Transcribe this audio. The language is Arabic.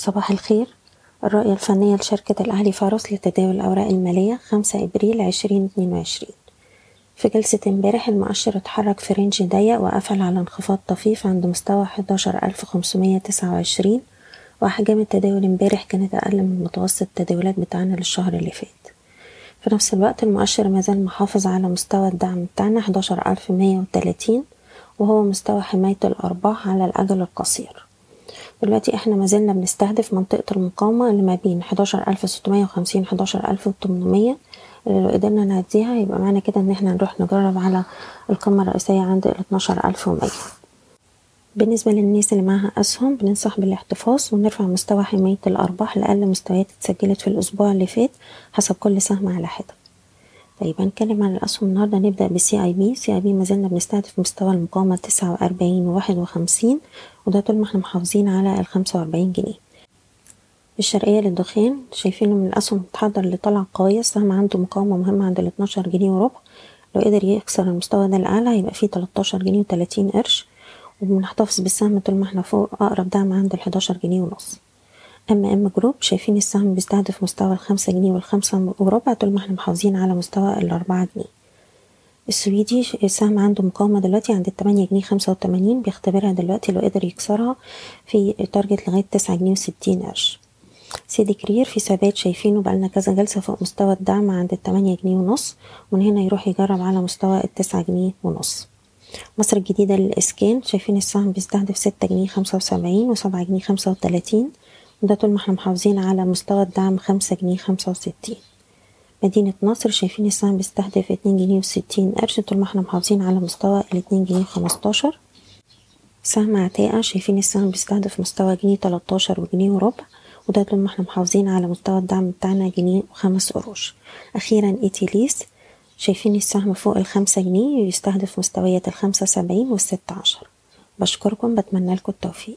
صباح الخير. الرؤية الفنية لشركة الأهلي فارس لتداول الأوراق المالية خمسة إبريل عشرين اتنين وعشرين. في جلسة امبارح المؤشر اتحرك في رينج ضيق وقفل على انخفاض طفيف عند مستوى حداشر ألف خمسمية تسعة وعشرين. وأحجام التداول امبارح كانت أقل من متوسط التداولات بتاعنا للشهر اللي فات. في نفس الوقت المؤشر مازال محافظ على مستوى الدعم بتاعنا حداشر ألف مية وتلاتين وهو مستوى حماية الأرباح على الأجل القصير. دلوقتي إحنا مازلنا بنستهدف منطقة المقاومة اللي ما بين حداشر ألف ستمية وخمسين حداشر ألف وتمنمية. اللي لو قدرنا نعديها يبقى معنى كده إن إحنا نروح نجرب على القمة الرئيسية عند ألف ومية. بالنسبة للناس اللي معاها أسهم بننصح بالاحتفاظ ونرفع مستوى حماية الأرباح لأقل مستويات اتسجلت في الأسبوع اللي فات حسب كل سهم على حدة. طيب هنتكلم عن الأسهم النهاردة نبدأ ب CIB CIB مازلنا بنستهدف مستوى المقاومة تسعة وأربعين وواحد وخمسين وده طول ما إحنا محافظين على الخمسة وأربعين جنيه. الشرقية للدخان شايفينه من الأسهم بتحضر لطلعة قوية السهم عنده مقاومة مهمة عند الاتناشر جنيه وربع. لو قدر يكسر المستوى ده الأعلى هيبقى فيه تلاتاشر جنيه وتلاتين قرش. وبنحتفظ بالسهم طول ما إحنا فوق أقرب دعم عند الحداشر جنيه ونص. أم أم جروب شايفين السهم بيستهدف مستوى الخمسة جنيه والخمسة وربع طول ما إحنا محافظين على مستوى الأربعة جنيه. السويدي السهم عنده مقاومة دلوقتي عند التمانية جنيه خمسة وتمانين بيختبرها دلوقتي لو قدر يكسرها في تارجت لغاية تسعة جنيه وستين قرش. سيدي كرير في ثبات شايفينه بقالنا كذا جلسة فوق مستوى الدعم عند التمانية جنيه ونص ومن هنا يروح يجرب على مستوى التسعة جنيه ونص. مصر الجديدة للإسكان شايفين السهم بيستهدف ستة جنيه خمسة وسبعين وسبعة جنيه خمسة وتلاتين. وده طول ما إحنا محافظين على مستوى الدعم خمسة جنيه خمسة وستين. مدينة نصر شايفين السهم بيستهدف اتنين جنيه وستين قرش طول ما إحنا محافظين على مستوى الاتنين جنيه خمستاشر. سهم عتاقة شايفين السهم بيستهدف مستوى جنيه تلاتاشر وجنيه وربع وده طول ما إحنا محافظين على مستوى الدعم بتاعنا جنيه وخمس قروش. أخيرا إيتيليس شايفين السهم فوق الخمسة جنيه ويستهدف مستويات الخمسة سبعين والستة عشر. بشكركم بتمنى لكم التوفيق.